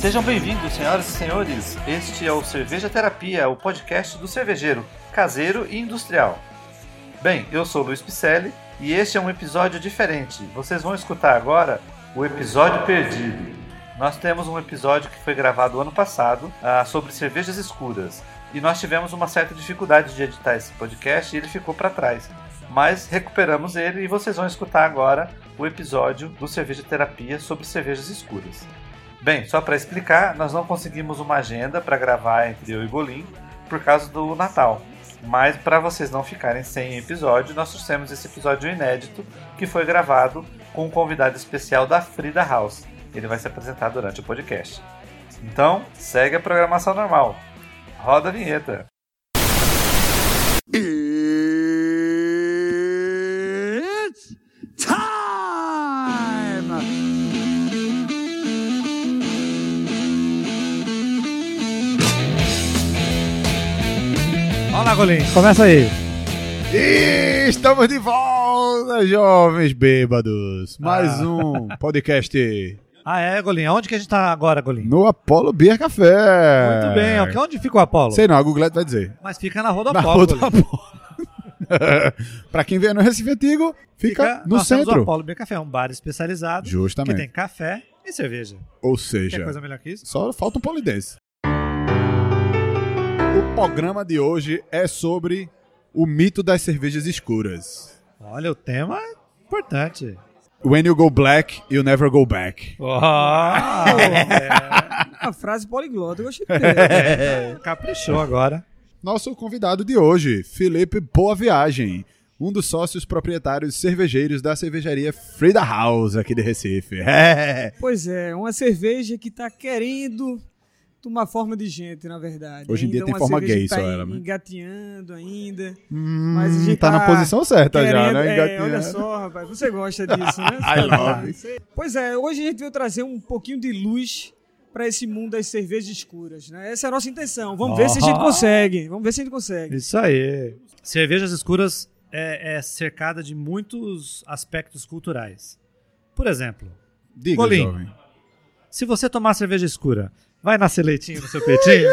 Sejam bem-vindos, senhoras e senhores. Este é o Cerveja Terapia, o podcast do cervejeiro, caseiro e industrial. Bem, eu sou Luiz Picelli e este é um episódio diferente. Vocês vão escutar agora o episódio perdido. Nós temos um episódio que foi gravado ano passado ah, sobre cervejas escuras e nós tivemos uma certa dificuldade de editar esse podcast e ele ficou para trás. Mas recuperamos ele e vocês vão escutar agora o episódio do Cerveja Terapia sobre cervejas escuras. Bem, só para explicar, nós não conseguimos uma agenda para gravar entre eu e Golim por causa do Natal. Mas para vocês não ficarem sem episódio, nós trouxemos esse episódio inédito que foi gravado com um convidado especial da Frida House. Ele vai se apresentar durante o podcast. Então, segue a programação normal. Roda a vinheta. Lá, Golim, começa aí. E estamos de volta, jovens bêbados. Mais Ah. um podcast Ah, é, Golim? Aonde que a gente tá agora, Golim? no Apollo Beer Café. Muito bem, ok. onde fica o Apolo? Sei não, a Google vai dizer. Mas fica na Rua do Na Apolo. rua do. Apollo. pra quem vier no Recife Antigo, fica, no nós temos o centro. Apolo Beer Café, um bar especializado que Justamente. tem café e cerveja. Ou Quer seja, coisa melhor que isso? só falta um polidense. O programa de hoje é sobre o mito das cervejas escuras. Olha, o tema é importante. When you go black, you never go back. A frase poliglota, eu gostei dele. Caprichou agora. Nosso convidado de hoje, Felipe Boa Viagem, um dos sócios proprietários cervejeiros da cervejaria Frida House aqui de Recife. É. Pois é, uma cerveja que tá querendo tomar forma de gente, na verdade. Hoje em dia Ainda tem uma forma cerveja gay tá só ela, né? engateando ainda. Hum, Mas a gente tá, na tá posição certa já, Querendo- né? é, Engatinhando. olha só, rapaz, você gosta disso, né? I love Pois é, hoje a gente veio trazer um pouquinho de luz para esse mundo das cervejas escuras, né? Essa é a nossa intenção. Vamos ver se a gente consegue. Vamos ver se a gente consegue. Isso aí. Cervejas escuras é, é cercada de muitos aspectos culturais. Por exemplo, Diga, jovem. se você tomar cerveja escura, vai nascer leitinho no seu peitinho?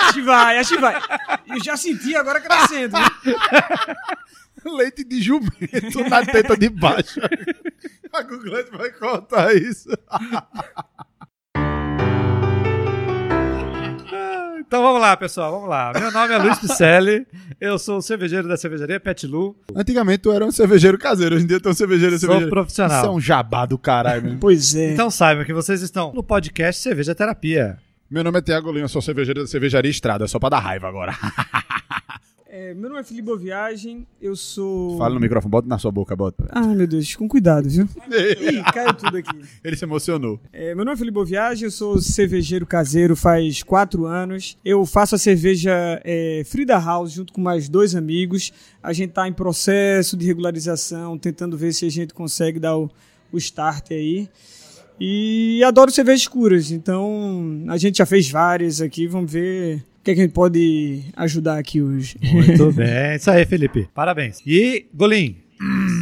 Acho que vai, acho que vai. Eu já senti agora crescendo. Leite de jumento na teta de baixo. A Google vai cortar isso. Então vamos lá, pessoal, vamos lá. Meu nome é Luiz Picelli, eu sou o cervejeiro da cervejaria Pet Lu, Antigamente tu era um cervejeiro caseiro, hoje em dia tu é um cervejeiro sou cervejeiro. profissional. Isso é um jabá do caralho. mesmo. Pois é. Então saibam que vocês estão no podcast Cerveja Terapia. Meu nome é Tiago Lima, sou cervejeiro da cervejaria Estrada, só pra dar raiva agora. É, meu nome é Felipe Boviagem, eu sou. Fala no microfone, bota na sua boca, bota. Ai, meu Deus, com cuidado, viu? Ih, caiu tudo aqui. Ele se emocionou. É, meu nome é Felipe Boviagem, eu sou cervejeiro caseiro faz quatro anos. Eu faço a cerveja é, Frida House junto com mais dois amigos. A gente tá em processo de regularização, tentando ver se a gente consegue dar o, o start aí. E adoro cervejas escuras, então a gente já fez várias aqui, vamos ver que, é que a gente pode ajudar aqui hoje. Muito bem, isso aí, Felipe. Parabéns. E, Golim,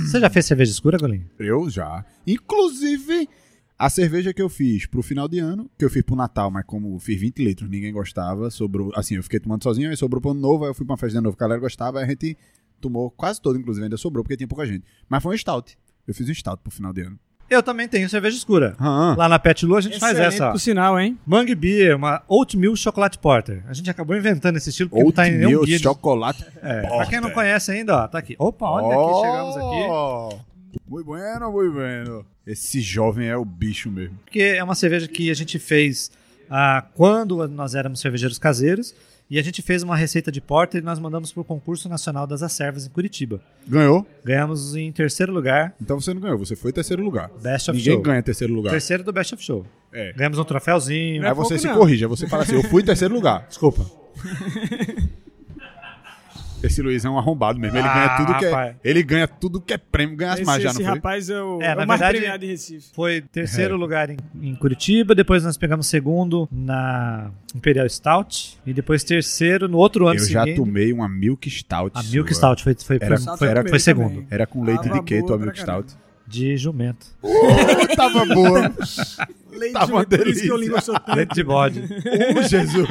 você já fez cerveja escura, Golim? Eu já. Inclusive, a cerveja que eu fiz pro final de ano, que eu fiz pro Natal, mas como fiz 20 litros, ninguém gostava, sobrou. Assim, eu fiquei tomando sozinho, aí sobrou pro ano novo, aí eu fui pra uma festa de ano novo que a galera gostava, aí a gente tomou quase todo, inclusive, ainda sobrou, porque tinha pouca gente. Mas foi um stout. Eu fiz um stout pro final de ano. Eu também tenho cerveja escura. Ah, Lá na Pet Lu a gente faz Excelente, essa, ó. por sinal, hein? Mangue Beer, uma Oatmeal Chocolate Porter. A gente acabou inventando esse estilo porque não tá em nenhum Oatmeal, guia. de- chocolate. É, pra porter. quem não conhece ainda, ó, tá aqui. Opa, olha aqui, chegamos aqui. aqui. Muito bueno, muito bueno. Esse jovem é o bicho mesmo. Porque é uma cerveja que a gente fez ah, quando nós éramos cervejeiros caseiros. E a gente fez uma receita de porter e nós mandamos pro concurso nacional das acervas em Curitiba. Ganhou? Ganhamos em terceiro lugar, Então você não ganhou, você foi terceiro lugar. Best of Ninguém Show. ganha terceiro lugar. Terceiro do Best of Show. É. Ganhamos um troféuzinho. Não é Aí você pouco, se não. corrige, aí você fala assim, eu fui terceiro lugar. Desculpa. Esse Luiz é um arrombado mesmo. Ele Ah, ganha tudo que é. Ele ganha tudo que é prêmio, ganha as Esse, mais já, esse não foi? rapaz é o, É, é na o mais verdade- premiado de Recife. Foi terceiro É. lugar em, em Curitiba, depois nós pegamos segundo na Imperial Stout e depois terceiro no outro ano Eu já seguinte. tomei uma Milk Stout. A Milk sua. Stout foi, foi, Era- foi, foi, era- foi também. segundo. Era com leite Tava de queijo a Milk pra caramba. De jumento. Oh, tava boa. Leite Tava de leite, por isso que eu língua sou tanto. Leite de bode. Ô, Jesus!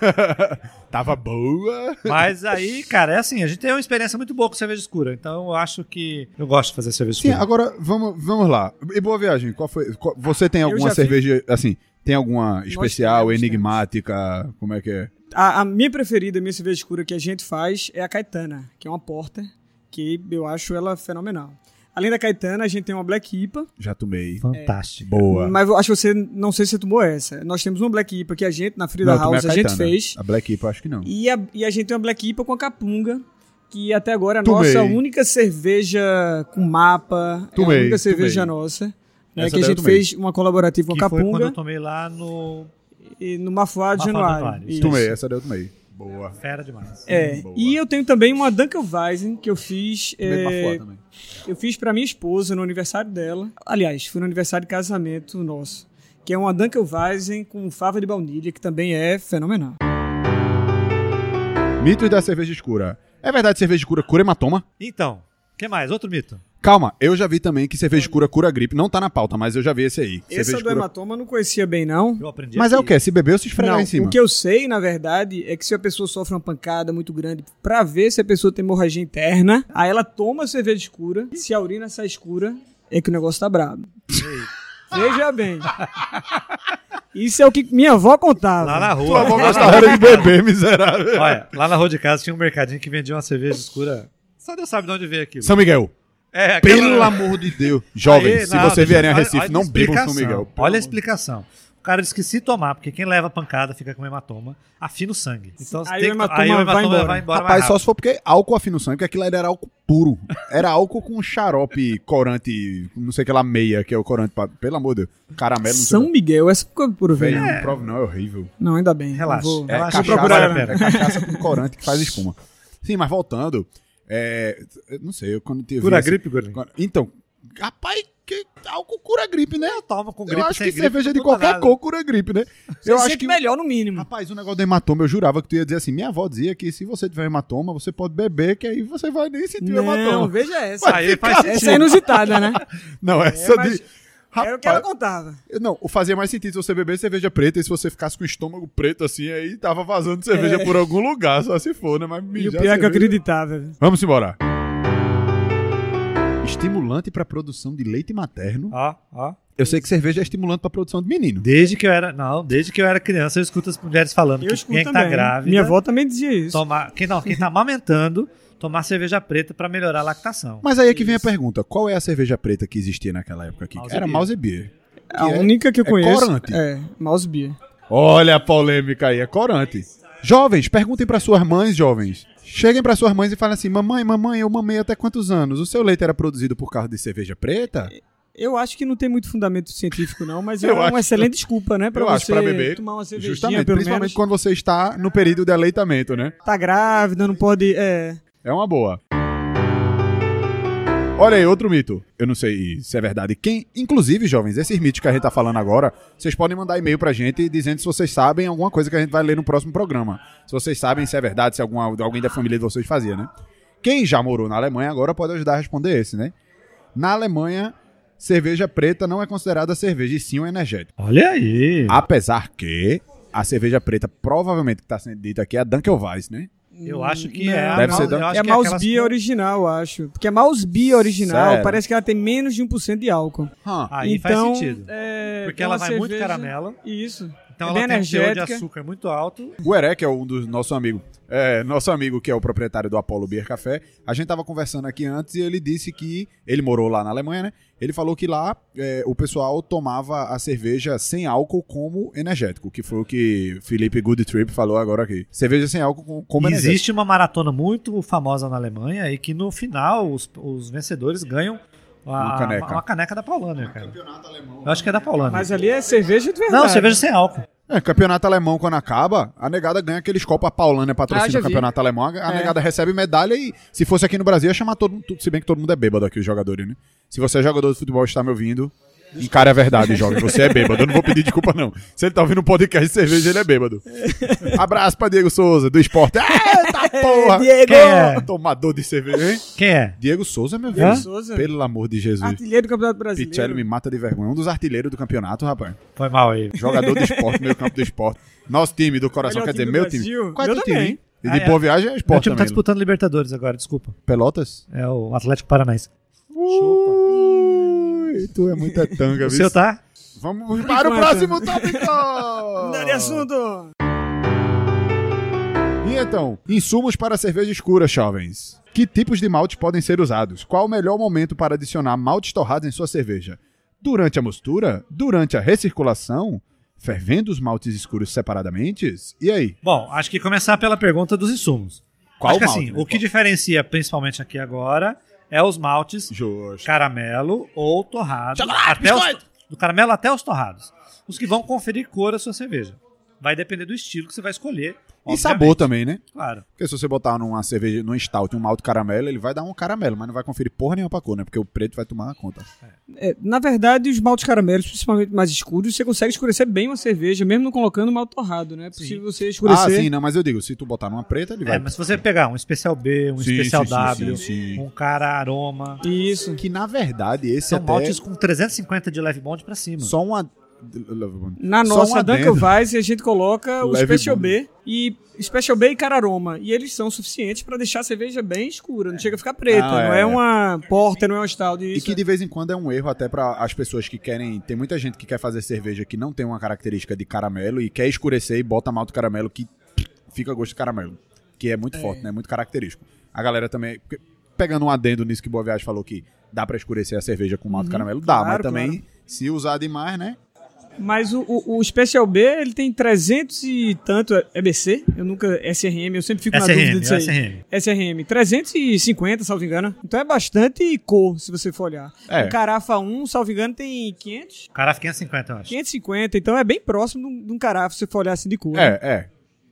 Tava boa. Mas aí, cara, é assim, a gente tem uma experiência muito boa com cerveja escura. Então eu acho que eu gosto de fazer cerveja Sim, escura. agora vamos, vamos lá. E boa viagem. Qual foi? qual- você tem alguma cerveja, assim, tem alguma especial, temos, enigmática? Como é que é? A, a minha preferida, a minha cerveja escura que a gente faz é a Caetana, que é uma porta, que eu acho ela fenomenal. Além da Caetana, a gente tem uma Black IPA, Já tomei. Fantástico. Boa. mas eu acho que você, não sei se você tomou essa. Nós temos uma Black IPA que a gente, na Frida Não, House, a, gente Caetana. fez. A Black Ipa, acho que não. E a, e a gente tem uma Black IPA com a Capunga, que até agora é a Tomei. nossa única cerveja com mapa. É Tomei, a única cerveja tomei. nossa. Né, Essa que a gente fez uma colaborativa com Que a foi quando eu Capunga tomei lá no e no Mafuá de Mafuá Januário. Tomei, essa daí eu tomei. Boa. Fera demais. É, Boa. e eu tenho também uma Dunkelweizen que eu fiz. É, eu fiz pra minha esposa no aniversário dela. Aliás, foi no aniversário de casamento nosso. Que é uma Dunkelweizen com fava de baunilha, que também é fenomenal. Mitos da cerveja escura. É verdade que cerveja escura cura hematoma? Então, o que mais? Outro mito. Calma, eu já vi também que cerveja escura cura gripe. Não tá na pauta, mas eu já vi esse aí. Essa cerveja do escura... hematoma eu não conhecia bem, não. Eu aprendi Mas é aqui. o quê? Se beber ou se esfregar Não, em cima? o que eu sei, na verdade, é que se a pessoa sofre uma pancada muito grande, pra ver se a pessoa tem hemorragia interna, aí ela toma a cerveja escura, se a urina sai escura, é que o negócio tá brabo. Veja bem. Isso é o que minha avó contava. Lá na rua. Tua avó gostava de beber, miserável. Olha, lá na rua de casa tinha um mercadinho que vendia uma cerveja escura. Só Deus sabe de onde veio aquilo. São Miguel, É, aquela- pelo amor de Deus. Jovens, Aí, se não, vocês vierem a Recife, olha não bebam São. Miguel. Olha a explicação. O cara disse que se tomar, porque quem leva pancada fica com hematoma, afina o sangue. Então Aí tem o que- hematoma aí o vai embora. vai embora Rapaz, só se for porque álcool afina o sangue, porque aquilo era álcool puro. Era álcool com xarope, corante, não sei que lá, meia, que é o corante, pra, pelo amor de Deus. Caramelo, não São sei. Miguel, essa ficou por ver. Velho, não prove não, é horrível. Não, ainda bem. Relaxa. Vou- É Relaxa, cachaça, a é cachaça com corante que faz espuma. Sim, mas voltando, é, eu não sei, eu quando tive... Cura a esse- gripe, Gordinho? quando- Então, rapaz, que álcool cura gripe, né? Toma com Eu gripe acho sem que gripe, cerveja de não qualquer nada. cor cura gripe, né? Você Eu acho que... melhor no mínimo. Rapaz, o negócio do hematoma, eu jurava que tu ia dizer assim, minha avó dizia que se você tiver hematoma, você pode beber, que aí você vai nem sentir o Não, hematoma. veja essa. Aí faz sentido. Essa é inusitada, né? Não, essa mas de... Era o que ela Rapaz, contava. não, fazia mais sentido se você beber cerveja preta e se você ficasse com o estômago preto assim, aí tava vazando cerveja por algum lugar, só se for, né? Mas E o pior é que eu cerveja- acreditava. Vamos embora. Estimulante pra produção de leite materno. Ó, ó. Eu sei que cerveja é estimulante pra produção de menino. Desde que eu era. Não, desde que eu era criança, eu escuto as mulheres falando Eu que quem também. tá grávida. Minha avó também dizia isso. Tomar, quem, não, quem tá amamentando, tomar cerveja preta pra melhorar a lactação. Mas aí é que vem a pergunta: qual é a cerveja preta que existia naquela época aqui? Mouse Era Beer. Mouse Beer. A é- única que eu é conheço corante. é Mouse Beer. Olha a polêmica aí, é corante. Jovens, perguntem pra suas mães, jovens. Cheguem pra suas mães e falem assim: Mamãe, mamãe, eu mamei até quantos anos? O seu leite era produzido por causa de cerveja preta? Eu acho que não tem muito fundamento científico, não, mas é uma excelente desculpa, né? Pra eu você acho pra beber. tomar uma cervejinha, Justamente, pelo principalmente menos. quando você está no período de aleitamento, né? Tá grávida, não pode... É... É uma boa. Olha aí, outro mito. Eu não sei se é verdade. Quem, inclusive, jovens, esses mitos que a gente tá falando agora, vocês podem mandar e-mail pra gente dizendo se vocês sabem alguma coisa que a gente vai ler no próximo programa. Se vocês sabem se é verdade, se alguma, alguém da família de vocês fazia, né? Quem já morou na Alemanha agora pode ajudar a responder esse, né? Na Alemanha, cerveja preta não é considerada cerveja, e sim um energético. Olha aí. Apesar que a cerveja preta, provavelmente, que tá sendo dita aqui, é a Dunkelweiss, né? Eu acho que Não, é. a Deve Mal- ser eu da- acho É a que Mouse aquelas Beer com- original, eu acho. Porque a Mouse Beer original Sério? parece que ela tem menos de 1% de álcool. Hum. Aí então, faz sentido. é, Porque é ela vai muito cerveja- caramelo. Isso. Então é ela bem tem um teor de açúcar muito alto. O é um dos nossos amigos, é, nosso amigo que é o proprietário do Apollo Beer Café, a gente tava conversando aqui antes e ele disse que ele morou lá na Alemanha, né? Ele falou que lá é, o pessoal tomava a cerveja sem álcool como energético, que foi o que Felipe Goodtrip falou agora aqui. Cerveja sem álcool com- como energético. Existe uma maratona muito famosa na Alemanha e que no final os, os vencedores ganham a- Uma caneca. uma caneca da Paulânia, cara. Eu acho que é da Paulânia. Mas ali é cerveja de verdade. Não, cerveja sem álcool. É, campeonato alemão quando acaba, a negada ganha aqueles copos, a Paulânia Ah, patrocina já o campeonato alemão, a a É. negada recebe medalha e se fosse aqui no Brasil ia chamar todo mundo, se bem que todo mundo é bêbado aqui, os jogadores, né? Se você é jogador de futebol e está me ouvindo, encara a verdade, jovem, você é bêbado, eu não vou pedir desculpa não. Se ele tá ouvindo um podcast de cerveja, ele é bêbado. Abraço pra Diego Souza, do esporte. Tá Porra, Diego! Quem é? Tomador de cerveja, hein? Quem é? Diego Souza, meu Hã? filho. Souza. Pelo amor de Jesus. Artilheiro do Campeonato Brasileiro. Pichelli me mata de vergonha. Um dos artilheiros do campeonato, rapaz. Foi mal aí. Jogador de esporte, meio campo do esporte. Nosso time do coração, Melhor quer dizer, time do meu time. Brasil. Qual é teu time? E Ah, de é. boa viagem é Meu esporte time tá também. disputando Libertadores agora, desculpa. Pelotas? É o Atlético Paranaense. Ui, tu é muita tanga, O viu? seu tá? Vamos para o próximo tópico! Mudar de assunto. E então, insumos para cerveja escura, jovens. Que tipos de malte podem ser usados? Qual o melhor momento para adicionar maltes torrados em sua cerveja? Durante a mostura? Durante a recirculação? Fervendo os maltes escuros separadamente? E aí? Bom, acho que começar pela pergunta dos insumos. Qual acho que malte, assim, né? o que diferencia principalmente aqui agora é os maltes Justo. caramelo ou torrado. Até os, do caramelo até os torrados. Os que vão conferir cor à sua cerveja. Vai depender do estilo que você vai escolher. E obviamente. sabor também, né? Claro. Porque se você botar numa cerveja, num stout, um malte caramelo, ele vai dar um caramelo, mas não vai conferir porra nenhuma pra cor, né? Porque o preto vai tomar conta. É, na verdade, os maltes caramelos, principalmente mais escuros, você consegue escurecer bem uma cerveja, mesmo não colocando mal torrado, né? É possível você escurecer. Ah, sim, não, mas eu digo, se tu botar numa preta, ele vai... É, mas se você pegar um especial B, um Sim, especial sim, sim, W, sim, sim. um cara aroma, Isso. Que na verdade esse são até... maltes com 350 de leve bond pra cima. Só uma... Na Só um nossa adendo. Dunkelweiss a gente coloca o Leve Special bom. B e Special B e Cararoma. E eles são suficientes pra deixar a cerveja bem escura, não chega a ficar preta. Ah, não é. é uma porter, não é um stout. E que de vez em quando é um erro até para as pessoas que querem. Tem muita gente que quer fazer cerveja que não tem uma característica de caramelo e quer escurecer e bota malto caramelo que fica gosto de caramelo. Que é muito forte, né? Muito característico. A galera também. Pegando um adendo nisso que Boa Viagem falou que dá pra escurecer a cerveja com malto caramelo, dá, mas claro, também, se usar demais, né? Mas o, o, o Special B, ele tem 300 e tanto EBC. Eu nunca. SRM, eu sempre fico na dúvida SRM, disso aí. SRM. SRM, 350, salvo engano. Então é bastante cor, se você for olhar. É. O Carafa 1, salvo engano, tem 500, Carafa 550, eu acho. 550. Então é bem próximo de um, Carafa, se você for olhar assim de cor. É, é.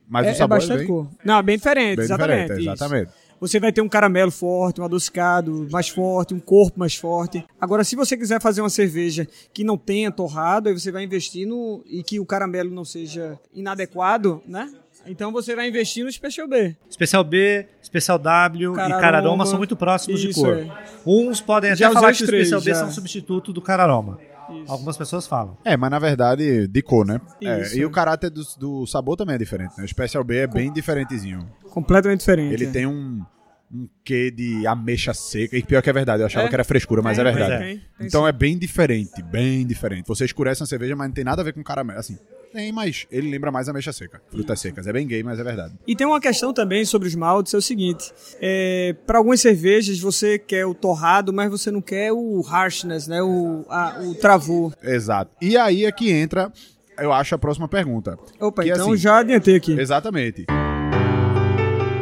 Mas é, o sabor é bastante bem, cor. Não, bem diferente, bem exatamente. diferente. isso. Você vai ter um caramelo forte, um adocicado mais forte, um corpo mais forte. Agora, se você quiser fazer uma cerveja que não tenha torrado, aí você vai investir no. e que o caramelo não seja inadequado, né? Então você vai investir no Special B. Especial B, Especial W Cararoma. e Cararoma são muito próximos de cor. é. Uns podem até Já falar que o três, Especial B já. são substituto do Cararoma. Algumas pessoas falam. É, mas na verdade, de cor, né? É, Isso. e o caráter do, do sabor também é diferente, né? O Special B é bem diferentezinho. Completamente diferente. Ele é. tem um, um quê de ameixa seca. E pior que é verdade, eu achava É? que era frescura, mas Tem, é verdade. tem então é bem diferente, bem diferente. Você escurece uma cerveja, mas não tem nada a ver com caramelo. Assim, tem, mas ele lembra mais ameixa seca. Frutas secas. É bem gay, mas é verdade. E tem uma questão também sobre os maltes, é o seguinte, é, para algumas cervejas você quer o torrado, mas você não quer o harshness, né, o, a- o travor. Exato. E aí é que entra, eu acho, a próxima pergunta. Opa, Que então assim- já adiantei aqui. Exatamente.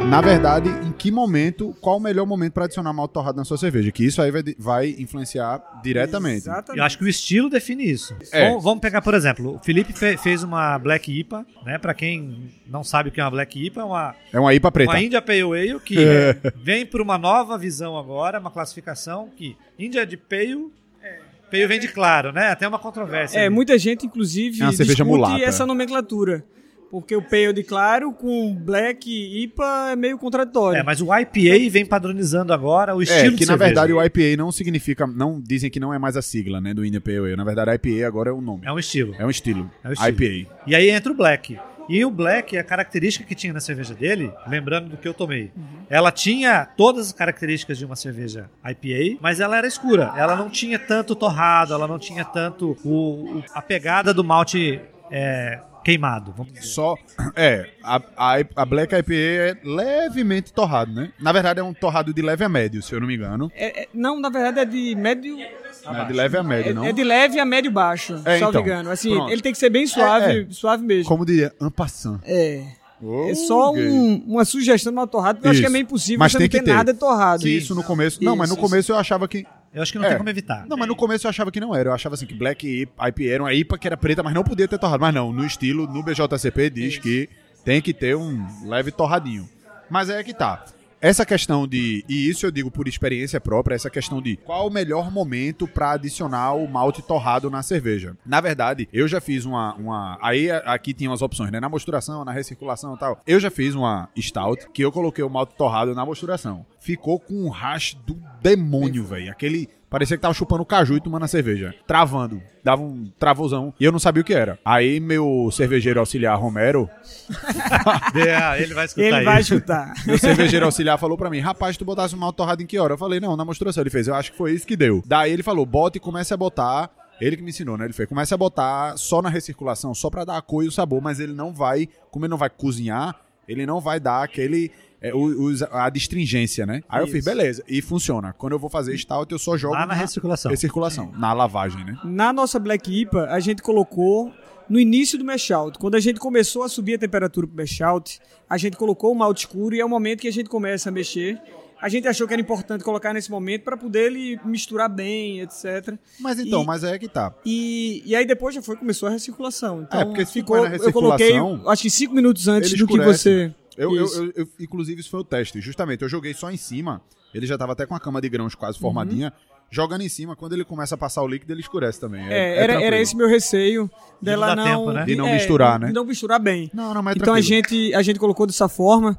Na verdade, que momento, qual o melhor momento para adicionar malte torrado na sua cerveja? Que isso aí vai, vai influenciar diretamente. Exatamente. Eu acho que o estilo define isso. É. Vamos, vamos pegar, por exemplo, o Felipe fe- fez uma Black IPA, né? Pra quem não sabe o que é uma Black IPA, é uma, É uma IPA preta. uma India Pale Ale que é, vem por uma nova visão agora, uma classificação que India de Pale, é, Pale vem de claro, né? Até uma controvérsia. É, ali. muita gente, inclusive, É discute mulata. essa nomenclatura. Porque o pale de claro com black e IPA é meio contraditório. É, mas o IPA vem padronizando agora o estilo É, de que na cerveja. verdade o IPA não significa, não dizem que não é mais a sigla, né, do India Pale Ale. Na verdade, IPA agora é o nome. É um estilo. É um estilo. É o estilo. IPA. E aí entra o Black. E o Black, a característica que tinha na cerveja dele, lembrando do que eu tomei, ela tinha todas as características de uma cerveja IPA, mas ela era escura. Ela não tinha tanto torrado, ela não tinha tanto o, o- a pegada do malte é, queimado. Vamos dizer. Só, é, a, a, a Black IPA é levemente torrado, né? Na verdade é um torrado de leve a médio, se eu não me engano. É- é- não, na verdade é de médio. É de leve a médio, É, não? é de leve a médio baixo, É, então. engano. Assim, Pronto. ele tem que ser bem suave, É, é. suave mesmo. Como diria, en passant. É. Oh, É só um- uma sugestão de uma torrada, porque eu acho que é Isso. meio impossível Mas você tem não que ter. nada de torrado. Que isso no começo... Não, mas no Isso, começo eu achava que... Eu acho que não É. tem como evitar. Não, mas no começo eu achava que não era. Eu achava assim que Black IPA era uma IPA que era preta, mas não podia ter torrado. Mas não, no estilo, no BJCP diz que tem que ter um leve torradinho. Mas é que tá. Essa questão de, e isso eu digo por experiência própria, essa questão de qual o melhor momento pra adicionar o malte torrado na cerveja. Na verdade, eu já fiz uma, uma aí aqui tinha umas opções, né, na mosturação, na recirculação e tal. Eu já fiz uma stout que eu coloquei o malte torrado na mosturação. Ficou com um hash do demônio, velho. Aquele Parecia que tava chupando caju e tomando a cerveja. Travando. Dava um travozão. E eu não sabia o que era. Aí meu cervejeiro auxiliar Romero, É, ele vai escutar Ele isso. vai escutar. meu cervejeiro auxiliar falou pra mim, rapaz, tu botasse um mal torrado em que hora? Eu falei, não, na mosturação. Ele fez, eu acho que foi isso que deu. Daí ele falou, bota e comece a botar. Ele que me ensinou, né? Ele fez, comece a botar só na recirculação, só pra dar a cor e o sabor, mas ele não vai, como ele não vai cozinhar, ele não vai dar aquele. É, os- a distringência, né? Aí eu fiz, Isso. beleza. E funciona. Quando eu vou fazer stout, eu só jogo Lá na recirculação. recirculação, na lavagem, né? Na nossa Black IPA, a gente colocou no início do mash out. Quando a gente começou a subir a temperatura pro mash out, a gente colocou o malte escuro e é o momento que a gente começa a mexer. A gente achou que era importante colocar nesse momento para poder ele misturar bem, etc. Mas então, E- mas aí é que tá. E, e aí depois já foi começou a recirculação. Então É, porque ficou, na eu coloquei, recirculação, acho que cinco minutos antes do que você. Eu, eu, eu- eu- inclusive, isso foi o teste. Justamente, eu joguei só em cima. Ele já tava até com a cama de grãos quase formadinha. Jogando em cima, quando ele começa a passar o líquido, ele escurece também. É, É, é era, era esse meu receio dela dar não, tempo, né? De não é, misturar, né? De não misturar bem. Não, não, mas é Então a gente, a gente colocou dessa forma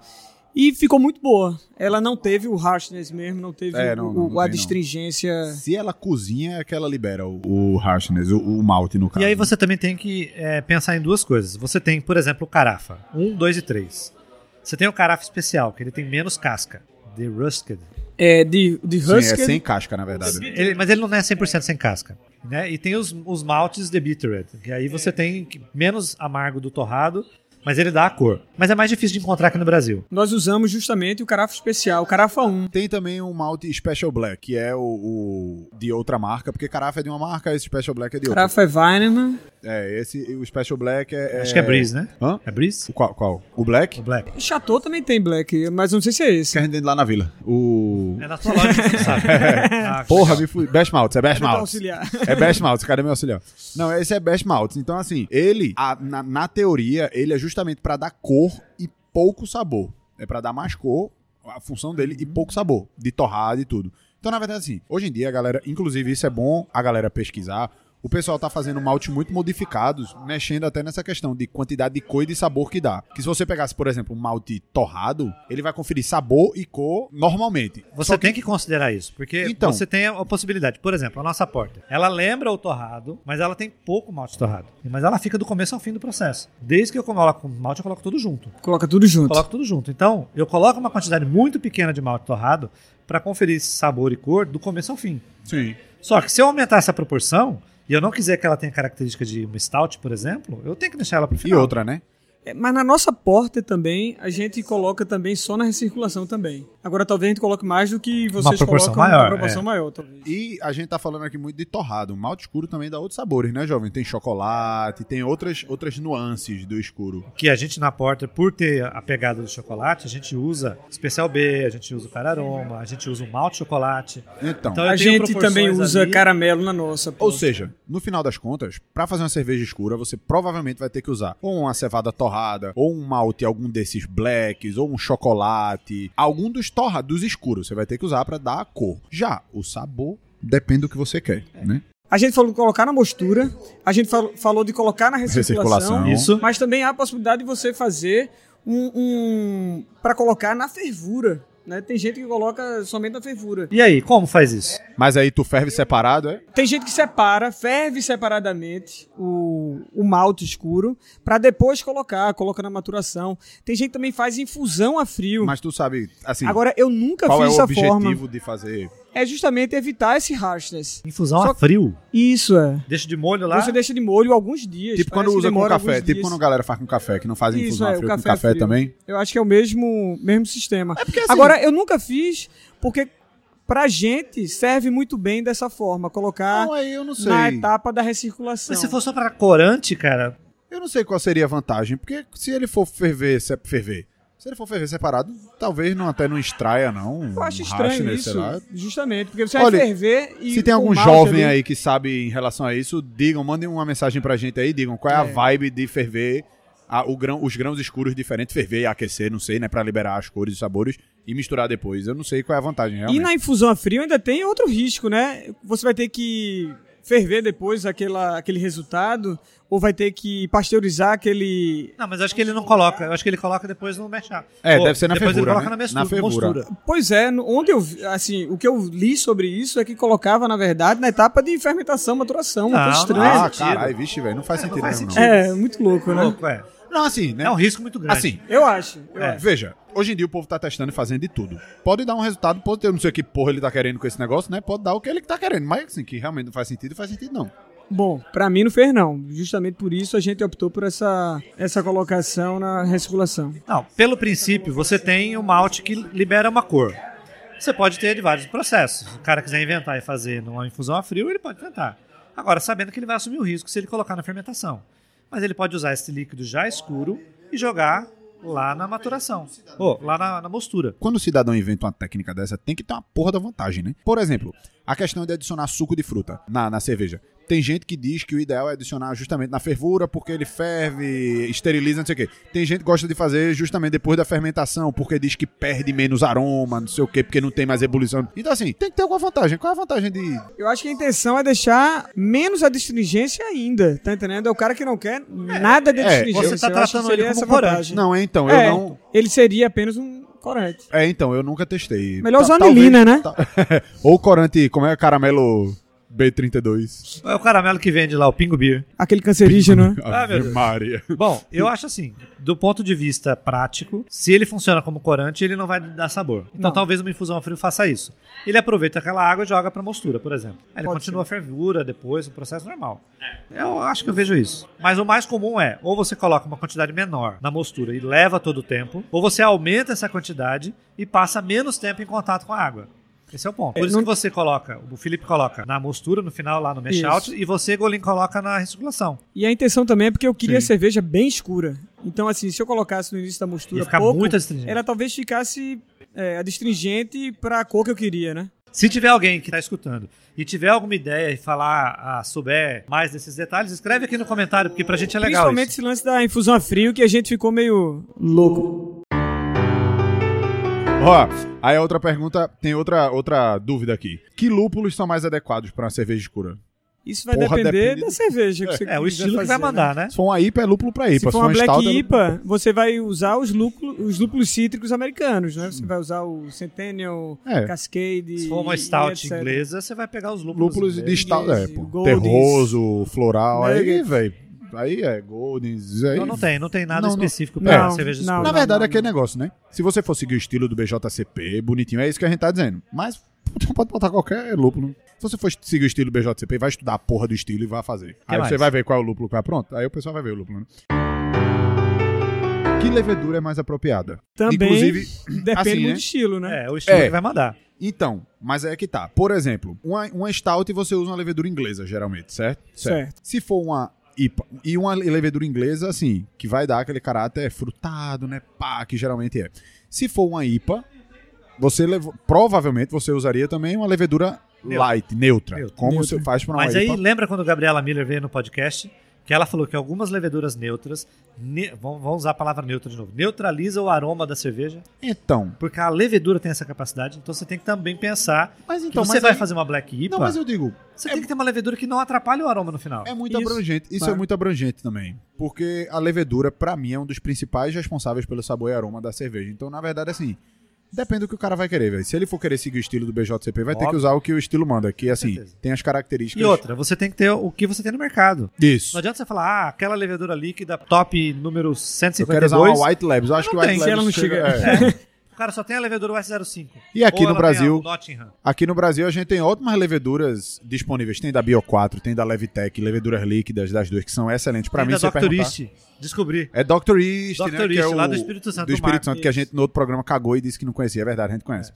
e ficou muito boa. Ela não teve o harshness mesmo, não teve É, o- não, o- não, não a tem, não. distringência. Se ela cozinha, é que ela libera o, o harshness, o, o malte, no caso. E aí você também tem que é, pensar em duas coisas. Você tem, por exemplo, o carafa. Um, dois e três. Você tem o carafa especial, que ele tem menos casca. The Rusted. É, de, de Sim, é sem casca, na verdade. Ele- mas ele não é 100% sem casca. Né? E tem os, os maltes de Bittered, que aí você tem menos amargo do torrado, mas ele dá a cor. Mas é mais difícil de encontrar aqui no Brasil. Nós usamos justamente o carafa especial, o carafa 1. Tem também um malte Special Black, que é o, o de outra marca, porque carafa é de uma marca, esse Special Black é de outra. Carafa é Weinemann. É, esse, o Special Black é... Acho que é Breeze, né? Hã? É Breeze? O Qual? qual? O Black? O Black. Chateau também tem black, mas não sei se é esse. Que a gente tem lá na vila. O... É na tua loja, sabe. Ah, Porra, me fui. Best Maltz, é Best o Maltz. auxiliar? É Best Maltz, cadê meu auxiliar? Não, esse é Best Maltz. Então, assim, ele, a- na, na teoria, ele é justamente pra dar cor e pouco sabor. É pra dar mais cor, a função dele, e pouco sabor, de torrada e tudo. Então, na verdade, assim, hoje em dia a galera, inclusive isso é bom a galera pesquisar. O pessoal tá fazendo malte muito modificados, mexendo até nessa questão de quantidade de cor e de sabor que dá. Que se você pegasse, por exemplo, um malte torrado, ele vai conferir sabor e cor normalmente. Você tem que considerar isso, porque Então. você tem a possibilidade. Por exemplo, a nossa porta. Ela lembra o torrado, mas ela tem pouco malte torrado. Mas ela fica do começo ao fim do processo. Desde que eu coloco malte, eu coloco tudo junto. Coloca tudo junto. Coloco tudo junto. Então, eu coloco uma quantidade muito pequena de malte torrado para conferir sabor e cor do começo ao fim. Sim. Só que se eu aumentar essa proporção e eu não quiser que ela tenha característica de uma stout, por exemplo, eu tenho que deixar ela pro E final. outra, né? É, Mas na nossa porta também, a gente coloca também só na recirculação também. Agora talvez a gente coloque mais do que vocês proporção colocam, maior, uma proporção é. maior, talvez. E a gente tá falando aqui muito de torrado. O malte escuro também dá outros sabores, né, jovem? Tem chocolate, tem outras, outras nuances do escuro. Que a gente na porta, por ter a pegada do chocolate, a gente usa especial B, a gente usa o cararoma, a gente usa o malte chocolate. Então, Então, A gente também usa ali. caramelo na nossa ou seja, no final das contas, pra fazer uma cerveja escura, você provavelmente vai ter que usar ou uma cevada torrada, ou um malte, algum desses blacks, ou um chocolate, algum dos torrados, dos escuros, você vai ter que usar pra dar a cor. Já o sabor depende do que você quer, né? A gente falou de colocar na mostura, a gente fal- falou de colocar na recirculação, Recirculação. Isso. mas também há a possibilidade de você fazer um, um para colocar na fervura. Né? Tem gente que coloca somente na fervura. E aí, como faz isso? Mas aí tu ferve separado, é? Tem gente que separa, ferve separadamente o, o malte escuro para depois colocar, coloca na maturação. Tem gente que também faz infusão a frio. Mas tu sabe, assim, Agora eu nunca qual é fiz o essa objetivo forma. de fazer É justamente evitar esse harshness. Infusão Só- a frio. Isso é. Deixa de molho lá. Você deixa de molho alguns dias. Tipo quando usa com café. Tipo dias. quando a galera faz com café, que não faz Isso, infusão é, a o frio com café café frio. também. Eu acho que é o mesmo, mesmo sistema. porque, assim- Agora, eu nunca fiz, porque pra gente serve muito bem dessa forma, colocar Não, aí eu não sei. na etapa da recirculação. Mas se for só pra corante, cara, Eu não sei qual seria a vantagem, porque se ele for ferver, se- ferver, se ele for ferver separado, talvez não até não extraia não. Eu acho um estranho harshness, isso, justamente, porque você Olha, vai ferver e Se tem algum jovem ali- aí que sabe em relação a isso, digam, mandem uma mensagem pra gente aí, digam qual é, a É. vibe de ferver a- o grão- os grãos escuros diferentes, ferver e aquecer, não sei, né, Pra liberar as cores e sabores e misturar depois. Eu não sei qual é a vantagem, E realmente. na infusão a frio ainda tem outro risco, né? Você vai ter que ferver depois aquela, aquele resultado, ou vai ter que pasteurizar aquele. Não, mas acho que ele não coloca. Eu acho que ele coloca depois no mashup. É, Ou deve ser na depois fervura, ele coloca né? na, mestura, Na fervura. mostura. Pois é, onde eu vi- assim, o que eu li sobre isso é que colocava, na verdade, na etapa de fermentação, maturação, uma Não, coisa não estranha. Ah, caralho, vixe, velho, não faz sentido faz mesmo, sentido. não. É, muito louco, né? Louco, é. Não, assim, né? É um risco muito grande. Assim, Eu acho. eu É. acho. Veja, hoje em dia o povo tá testando e fazendo de tudo. Pode dar um resultado, pode ter não sei o que porra ele tá querendo com esse negócio, né? Pode dar o que ele tá querendo, mas assim, que realmente não faz sentido, faz sentido não. Bom, pra mim não fez não. Justamente por isso a gente optou por essa, essa colocação na recirculação. Não, pelo princípio, você tem o malte que libera uma cor. Você pode ter de vários processos. Se o cara quiser inventar e fazer numa infusão a frio, ele pode tentar. Agora, sabendo que ele vai assumir o risco se ele colocar na fermentação. Mas ele pode usar esse líquido já escuro e jogar lá na maturação. Ou lá na, na mostura. Quando o cidadão inventa uma técnica dessa, tem que ter uma porra da vantagem, né? Por exemplo, a questão de adicionar suco de fruta na, na cerveja. Tem gente que diz que o ideal é adicionar justamente na fervura, porque ele ferve, esteriliza, não sei o quê. Tem gente que gosta de fazer justamente depois da fermentação, porque diz que perde menos aroma, não sei o quê, porque não tem mais ebulição. Então, assim, tem que ter alguma vantagem. Qual é a vantagem de. Eu acho que a intenção é deixar menos a distringência ainda, tá entendendo? É o cara que não quer nada de é, você tá Eu tratando ele como essa corante. vantagem. Não, é então, É, eu não. ele seria apenas um corante. É, então, eu nunca testei. Melhor usar anilina, né? Ou corante, como é caramelo B32. É o caramelo que vende lá, o Pingo Beer. Aquele cancerígeno, né? Ah, meu Ave Deus. Maria. Bom, eu acho assim, do ponto de vista prático, se ele funciona como corante, ele não vai dar sabor. Então Não. talvez uma infusão a frio faça isso. Ele aproveita aquela água e joga pra mostura, por exemplo. Aí ele Pode continua a fervura depois, o processo normal. Eu acho que eu vejo isso. Mas o mais comum é, ou você coloca uma quantidade menor na mostura e leva todo o tempo, ou você aumenta essa quantidade e passa menos tempo em contato com a água. Esse é o ponto. Por isso não- que você coloca, o Felipe coloca na mostura, no final, lá no mesh out, e você, Golin, coloca na recirculação. E a intenção também é porque eu queria Sim. cerveja bem escura. Então, assim, se eu colocasse no início da mostura Ia pouco, muito astringente. ela talvez ficasse é, adstringente pra cor que eu queria, né? Se tiver alguém que está escutando e tiver alguma ideia e falar, ah, souber mais desses detalhes, escreve aqui no comentário, porque pra gente é legal Principalmente isso. esse lance da infusão a frio que a gente ficou meio louco. Ó, aí a outra pergunta, tem outra, outra dúvida aqui. Que lúpulos são mais adequados para uma cerveja escura? Isso vai Porra, depender depende da cerveja que você É, o quiser estilo que vai fazer, mandar, né? né? Se for uma IPA, é lúpulo para IPA. Se for uma stout, Black é lúpulo- IPA, você vai usar os lúpulos, os lúpulos cítricos americanos, né? Você vai usar o Centennial, É. Cascade. Se for uma e stout etc. inglesa, você vai pegar os lúpulos. Lúpulos de ingleses. stout, é, pô. Goldens, Terroso, floral, aí, Nuggets. velho. Aí é Goldens, aí... Não, não tem, não tem nada Não, não- específico Não, para cerveja não. Na não, verdade não, é aquele não. negócio, né? Se você for seguir o estilo do BJCP, bonitinho, é isso que a gente tá dizendo. Mas você pode botar qualquer lúpulo. Se você for seguir o estilo BJCP, vai estudar a porra do estilo e vai fazer. aí mais? você vai ver qual é o lúpulo que vai pronto. Aí o pessoal vai ver o lúpulo, né? Que levedura é mais apropriada? Também Inclusive, depende assim, muito né? do estilo, né? É, o estilo É. que vai mandar. Então, mas é que tá. Por exemplo, uma, uma stout você usa uma levedura inglesa, geralmente, certo? Certo. Se for uma IPA e uma levedura inglesa, assim, que vai dar aquele caráter frutado, né? Pá, que geralmente é. Se for uma IPA, você levo- provavelmente você usaria também uma levedura Neutra. light, neutra, Neutra. como Neutra. você faz para uma Mas aí, IPA. lembra quando a Gabriela Miller veio no podcast? Que ela falou que algumas leveduras neutras, ne- vamos usar a palavra neutra de novo, neutraliza o aroma da cerveja, Então, porque a levedura tem essa capacidade, então você tem que também pensar mas que então, você mas vai aí- fazer uma Black IPA, Não, mas eu digo, você tem que ter uma levedura que não atrapalhe o aroma no final. É muito Isso. abrangente. Isso Claro. é muito abrangente também. Porque a levedura, pra mim, é um dos principais responsáveis pelo sabor e aroma da cerveja. Então, na verdade, assim, depende do que o cara vai querer, velho. Se ele for querer seguir o estilo do BJCP, vai ter que Óbvio. usar o que o estilo manda. Que, assim, certeza. tem as características. E outra, você tem que ter o que você tem no mercado. Isso. Não adianta você falar, ah, aquela levedura líquida top número Eu 152. quero usar uma White Labs. Eu acho que o White tem, Labs se ela não chega- é. O cara só tem a levedura US05. E aqui Ou no Brasil-. Aqui no Brasil a gente tem ótimas leveduras disponíveis. Tem da Bio 4, tem da Levitec, leveduras líquidas das duas que são excelentes. Pra Tem mim, da Dr. East. Descobri. É Dr. East, Dr. né? que East, é o... lá do Espírito Santo, Do Espírito. Santo, que a gente no outro programa cagou e disse que não conhecia. É verdade, a gente conhece.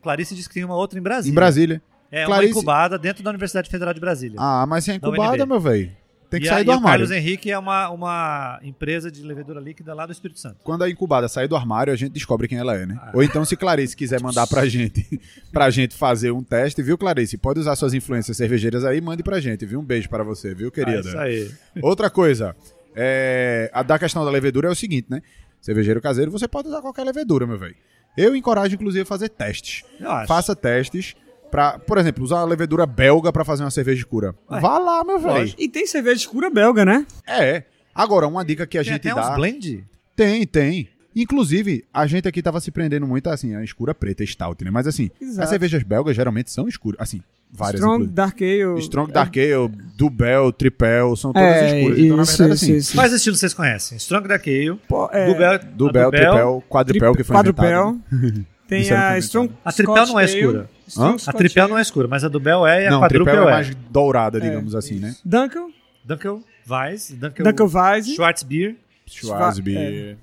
Clarice disse que tem uma outra em Brasília. Em Brasília. É Clarice- uma incubada dentro da Universidade Federal de Brasília. Ah, mas é Da incubada, meu velho. Tem que e sair a, do o armário. Carlos Henrique é uma, uma empresa de levedura líquida lá do Espírito Santo. Quando a incubada sair do armário, a gente descobre quem ela é, né? Ah. Ou então, se Clarice quiser mandar pra gente, pra gente fazer um teste, viu, Clarice? Pode usar suas influências cervejeiras aí, mande pra gente, viu? Um beijo para você, viu, Ah, querida? isso aí. Outra coisa, é, a da questão da levedura é o seguinte, né? Cervejeiro caseiro, você pode usar qualquer levedura, meu velho. Eu encorajo, inclusive, a fazer testes. Eu acho. Faça testes pra, por exemplo, usar uma levedura belga pra fazer uma cerveja escura. Ué, Vá lá, meu velho. E tem cerveja escura belga, né? É. Agora, uma dica que a Tem gente até dá. uns blend. Tem, tem. Inclusive, a gente aqui tava se prendendo muito assim, a escura preta, stout, né? Mas assim, Exato. as cervejas belgas geralmente são escuras. Assim, várias Strong, inclusive. Dark Ale. Strong Dark Ale, Dubel, Tripel, são todas É, escuras. Então, na isso, verdade, isso, assim, isso. Quais estilos vocês conhecem? Strong Dark Ale, Pô, é, Dubel, a Dubel, Tripel, Quadripel, que foi Quadrupel. inventado. Tem a Strong A Tripel não é escura. Hã? A Tripel não é escura, mas a Dubel é e a Não, Quadruple Tripel é é. mais dourada, digamos assim, né? Dunkel, Dunkel Weiss, Dunkel, Dunkel Weiss. Schwarzbier, Schwarzbier.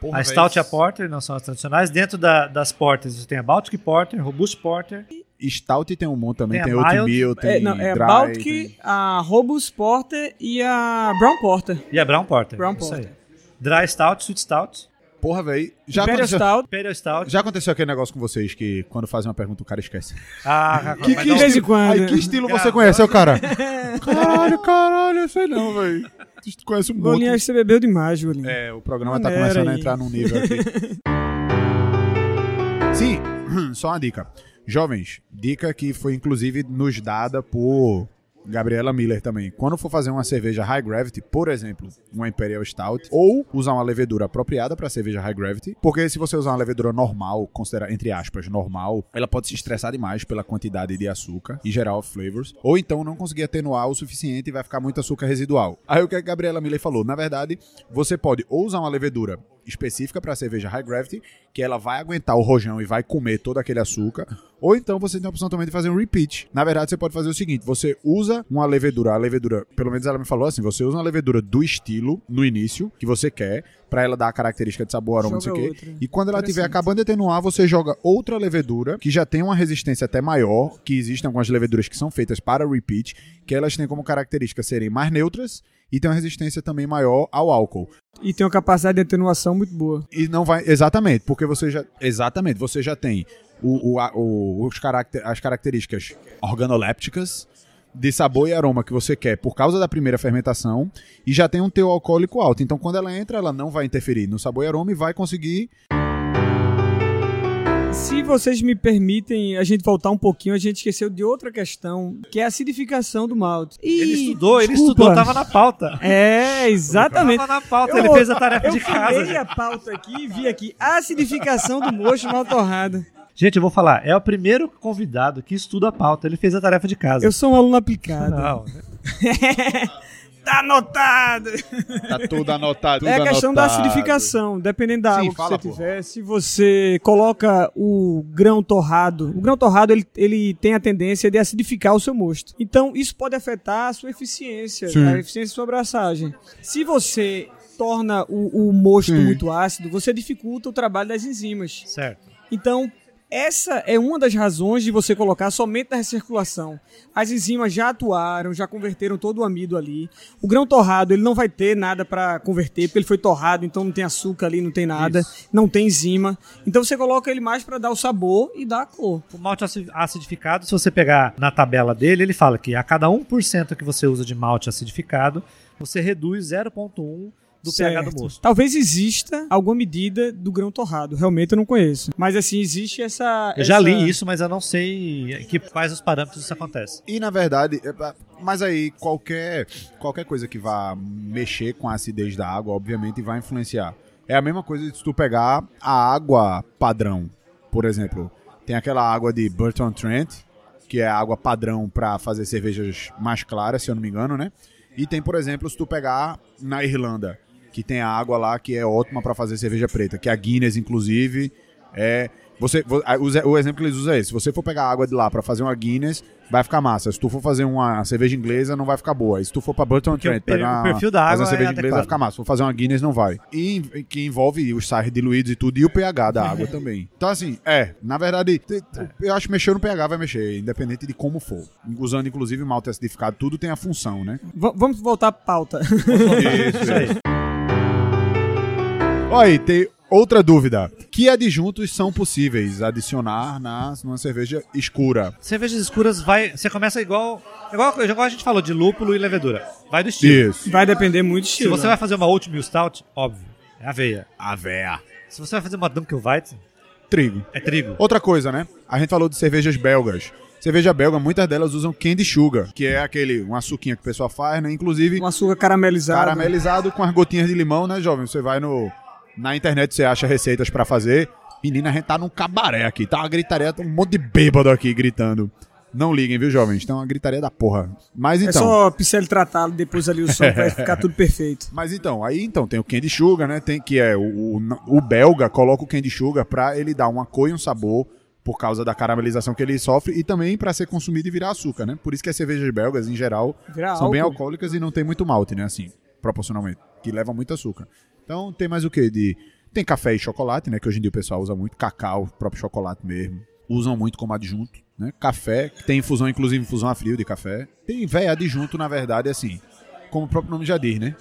Porra, a Stout e a Porter não são as tradicionais. Dentro da- das Porters você tem a Baltic Porter, Robust Porter. Stout tem um monte também, Tem tem, a tem É, não, é Dry. a Baltic, tem- a Robust Porter e a Brown Porter. E a Brown Porter. Brown isso Porter. aí. Dry Stout, Sweet Stout, Porra, velho. Já Imperial aconteceu, Stout. Imperial Stout. já aconteceu aquele negócio com vocês que quando fazem uma pergunta o cara esquece. Ah, Que, que não- de vez em estilo, quando. Aí, que estilo você conhece, ô cara? Caralho, caralho, eu sei não, velho. Tu conhece um monte. Acho que você bebeu demais, Golinho. É, o programa tá Maneira começando a aí. entrar num nível aqui. Sim, só uma dica. Jovens, dica que foi inclusive nos dada por Gabriela Miller também. Quando for fazer uma cerveja high gravity, por exemplo, uma Imperial Stout, ou usar uma levedura apropriada para cerveja high gravity, porque se você usar uma levedura normal, considera entre aspas normal, ela pode se estressar demais pela quantidade de açúcar e gerar off flavors, ou então não conseguir atenuar o suficiente e vai ficar muito açúcar residual. Aí o que a Gabriela Miller falou, na verdade, você pode ou usar uma levedura específica para cerveja high gravity, que ela vai aguentar o rojão e vai comer todo aquele açúcar, ou então você tem a opção também de fazer um repeat. Na verdade, você pode fazer o seguinte: você usa uma levedura, a levedura, pelo menos ela me falou assim, você usa uma levedura do estilo no início que você quer, para ela dar a característica de sabor, aroma, não sei o Joga quê. E quando ela estiver acabando de atenuar, você joga outra levedura que já tem uma resistência até maior, que existem algumas leveduras que são feitas para repeat, que elas têm como característica serem mais neutras e tem uma resistência também maior ao álcool. E tem uma capacidade de atenuação muito boa. E não vai. Exatamente, porque você já. Exatamente, você já tem o, o, o- os caracter, as características organolépticas de sabor e aroma que você quer por causa da primeira fermentação e já tem um teor alcoólico alto. Então, quando ela entra, ela não vai interferir no sabor e aroma e vai conseguir. Se vocês me permitem a gente voltar um pouquinho, a gente esqueceu de outra questão, que é a acidificação do malte. E, Ele estudou, ele desculpa. estudou, tava na pauta. É, exatamente. Tava na pauta, Eu- ele fez a tarefa eu de casa. folhei gente. a pauta aqui e vi aqui acidificação do mocho mal torrado. Gente, eu vou falar, é o primeiro convidado que estuda a pauta, ele fez a tarefa de casa. Eu sou um aluno aplicado. Não, Tá anotado. Tá tudo anotado. É a questão da acidificação. Dependendo da Sim, água que fala, você pô. tiver, se você coloca o grão torrado, o grão torrado ele, ele tem a tendência de acidificar o seu mosto. Então isso pode afetar a sua eficiência, Sim. a eficiência da sua abraçagem. Se você torna o, o mosto Sim. muito ácido, você dificulta o trabalho das enzimas. certo. Então, essa é uma das razões de você colocar somente na recirculação. As enzimas já atuaram, já converteram todo o amido ali. O grão torrado, ele não vai ter nada para converter, porque ele foi torrado, então não tem açúcar ali, não tem nada, não tem enzima. Então você coloca ele mais para dar o sabor e dar a cor. O malte aci- acidificado, se você pegar na tabela dele, ele fala que a cada 1% que você usa de malte acidificado, você reduz 0,1 do pH do Certo. mosto. Talvez exista alguma medida do grão torrado. Realmente eu não conheço. Mas assim, existe essa. Eu já essa- li isso, mas eu não sei que, quais os parâmetros isso acontece. E na verdade, é mas aí qualquer, qualquer coisa que vá mexer com a acidez da água, obviamente, vai influenciar. É a mesma coisa de se tu pegar a água padrão, por exemplo. Tem aquela água de Burton Trent, que é a água padrão para fazer cervejas mais claras, se eu não me engano, né? E tem, por exemplo, se tu pegar na Irlanda, que tem a água lá que é ótima para fazer cerveja preta, que é a Guinness, inclusive, é você, o, exemplo que eles usam é esse. Se você for pegar a água de lá pra fazer uma Guinness, vai ficar massa. Se tu for fazer uma cerveja inglesa, não vai ficar boa. Se tu for pra Burton Porque o Trent, pegar o perfil da fazer água uma cerveja é inglesa, vai ficar massa. Se for fazer uma Guinness, não vai. E que envolve os sais diluídos e tudo, e o pH da água também. Então, assim, é, na verdade, te- eu acho que mexer no pH vai mexer, independente de como for. Usando, inclusive, malte acidificado, tudo tem a função, né? V- vamos voltar à pauta. Isso, aí. Olha aí, tem outra dúvida. Que adjuntos são possíveis adicionar na, numa cerveja escura? Cervejas escuras vai. Você começa igual. Igual, igual a gente falou de lúpulo e levedura. Vai do estilo. Isso. Vai depender muito do Se estilo. você vai fazer uma oatmeal stout, óbvio, é aveia. A véia. Se você vai fazer uma Dunkelweizen, Trigo. É trigo. Outra coisa, né? A gente falou de cervejas belgas. Cerveja belga, muitas delas usam candy sugar, que é aquele, um açuquinha que o pessoal faz, né? Inclusive, Um açúcar caramelizado. caramelizado com as gotinhas de limão, né, jovem? Você vai no na internet, você acha receitas pra fazer. Menina, a gente tá num cabaré aqui, tá uma gritaria, tá um monte de bêbado aqui gritando. Não liguem, viu, jovens? Tá uma gritaria da porra. Mas É então, só pincel tratado, depois ali o som vai ficar tudo perfeito. mas então, aí então tem o candy sugar, né? Tem que é o, o, o belga coloca o candy sugar pra ele dar uma cor e um sabor por causa da caramelização que ele sofre e também pra ser consumido e virar açúcar, né? Por isso que as cervejas belgas em geral Virar são bem álcool. alcoólicas e não tem muito malte, né? Assim, proporcionalmente, que leva muito açúcar. Então tem mais o que de tem café e chocolate, né? Que hoje em dia o pessoal usa muito cacau, próprio chocolate mesmo. Usam muito como adjunto, né? Café, que tem infusão, inclusive infusão a frio de café. Tem véio adjunto, na verdade, assim, como o próprio nome já diz, né?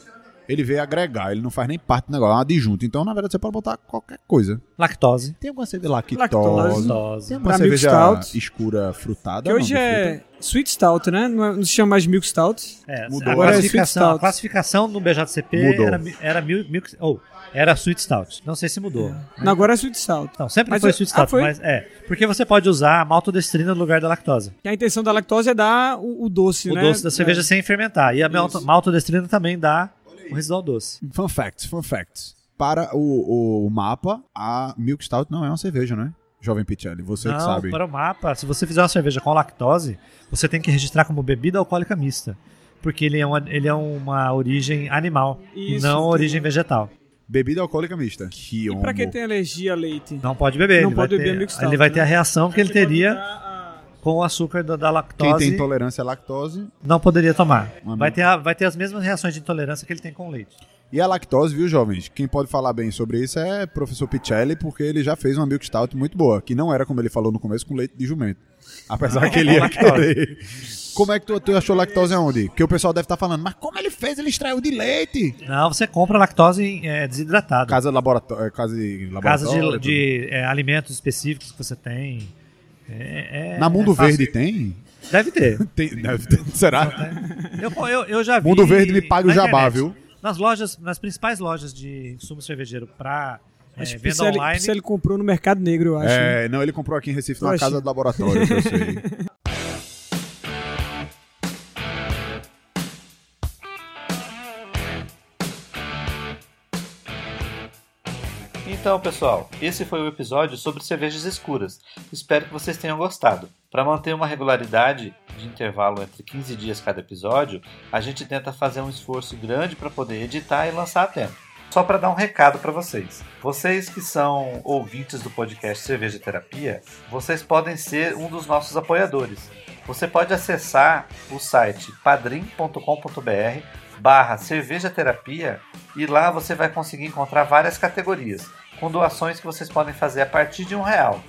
Ele veio agregar, ele não faz nem parte do negócio, é um adjunto. Então, na verdade, você pode botar qualquer coisa. Lactose. Tem alguma cerveja lactose? Lactose. Lactose. Tem uma Pra cerveja milk stout. escura frutada? Que hoje é? Sweet Stout, né? Não, é- não se chama mais Milk Stout. É, Mudou. a, Agora é classificação, Sweet a classificação no BJCP Mudou. era, era, mil, milk, ou, era Sweet Stout. Não sei se mudou. Não, agora é Sweet Stout. Não, sempre Mas foi eu- Sweet ah, Stout, foi? mas é. Porque você pode usar a maltodestrina no lugar da lactose. Que a intenção da lactose é dar o, o doce, O né? doce da cerveja É. sem fermentar. E a malto- maltodestrina também dá o residual doce. Fun facts, fun facts. Para o, o mapa, a Milk Stout não é uma cerveja, né? Jovem Pichelli, você Não, que sabe. para o mapa, se você fizer uma cerveja com lactose, você tem que registrar como bebida alcoólica mista. Porque ele é uma, ele é uma origem animal e Isso, não tem- origem vegetal. Bebida alcoólica mista. Que E pra quem tem alergia a leite? Não pode beber. Não ele pode vai beber ter, milk stout, Ele vai ter né? a reação que ele teria com o açúcar da, da Quem lactose. tem intolerância à lactose. Não poderia tomar. Uma Vai ter, a- vai ter as mesmas reações de intolerância que ele tem com o leite. E a lactose, viu, jovens? Quem pode falar bem sobre isso é o professor Pichelli, porque ele já fez uma Milk Stout muito boa, que não era, como ele falou no começo, com leite de jumento. Apesar que ele ia querer. Como é que tu, tu achou lactose aonde? Porque o pessoal deve estar falando, mas como ele fez? Ele extraiu de leite. Não, você compra lactose é, desidratada. Casa de laboratório. Casa de Casa laboratório. de, de, é, alimentos específicos que você tem. É- é- Na Mundo é. Verde tem? Deve ter. Tem, deve ter. Será? Eu, eu, eu já vi. Mundo Verde me paga o na jabá, internet. viu? Nas lojas, nas principais lojas de insumo cervejeiro para é, Acho que venda online. se ele comprou no Mercado Negro, eu acho. né? É, não, ele comprou aqui em Recife achei. casa de laboratório, que eu sei. Então, pessoal, esse foi o episódio sobre cervejas escuras. Espero que vocês tenham gostado. Para manter uma regularidade de intervalo entre 15 dias cada episódio, a gente tenta fazer um esforço grande para poder editar e lançar a tempo. Só para dar um recado para vocês. Vocês que são ouvintes do podcast Cerveja Terapia, vocês podem ser um dos nossos apoiadores. Você pode acessar o site padrim.com.br barra cerveja terapia e lá você vai conseguir encontrar várias categorias com doações que vocês podem fazer a partir de um real.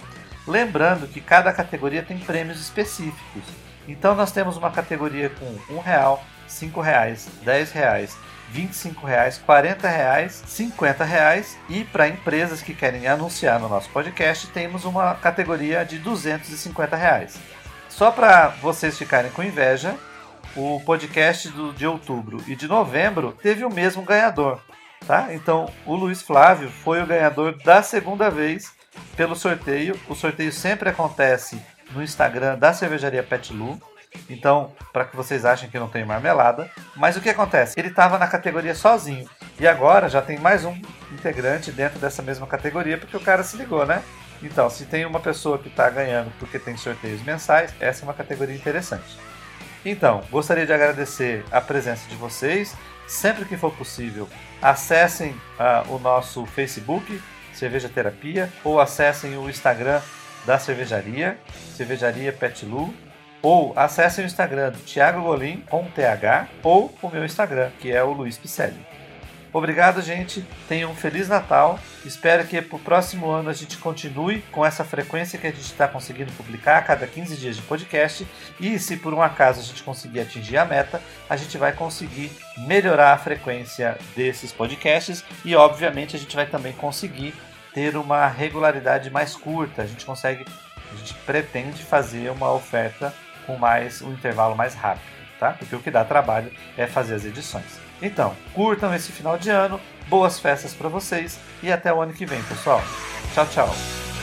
Lembrando que cada categoria tem prêmios específicos. Então nós temos uma categoria com um real, cinco reais, dez reais, 25 reais, 40 reais, 50 reais e para empresas que querem anunciar no nosso podcast temos uma categoria de 250 reais. Só para vocês ficarem com inveja, o podcast do, de outubro e de novembro teve o mesmo ganhador, tá? Então o Luiz Flávio foi o ganhador da segunda vez pelo sorteio. O sorteio sempre acontece no Instagram da Cervejaria Pet Lu. Então, para que vocês achem que não tem marmelada, mas o que acontece? Ele estava na categoria sozinho e agora já tem mais um integrante dentro dessa mesma categoria porque o cara se ligou, né? Então, se tem uma pessoa que está ganhando porque tem sorteios mensais, essa é uma categoria interessante. Então, gostaria de agradecer a presença de vocês. Sempre que for possível, acessem ah, o nosso Facebook, Cerveja Terapia, ou acessem o Instagram da cervejaria, Cervejaria Petlu, ou acessem o Instagram do Thiago Golim, com TH, ou o meu Instagram, que é o Luiz Picelli. Obrigado, gente. Tenham um Feliz Natal. Espero que pro próximo ano a gente continue com essa frequência que a gente está conseguindo publicar a cada 15 dias de podcast. E se por um acaso a gente conseguir atingir a meta, a gente vai conseguir melhorar a frequência desses podcasts. E obviamente a gente vai também conseguir ter uma regularidade mais curta. A gente consegue, a gente pretende fazer uma oferta com mais um intervalo mais rápido, tá? Porque o que dá trabalho é fazer as edições. Então, curtam esse final de ano, boas festas para vocês e até o ano que vem, pessoal. Tchau, tchau.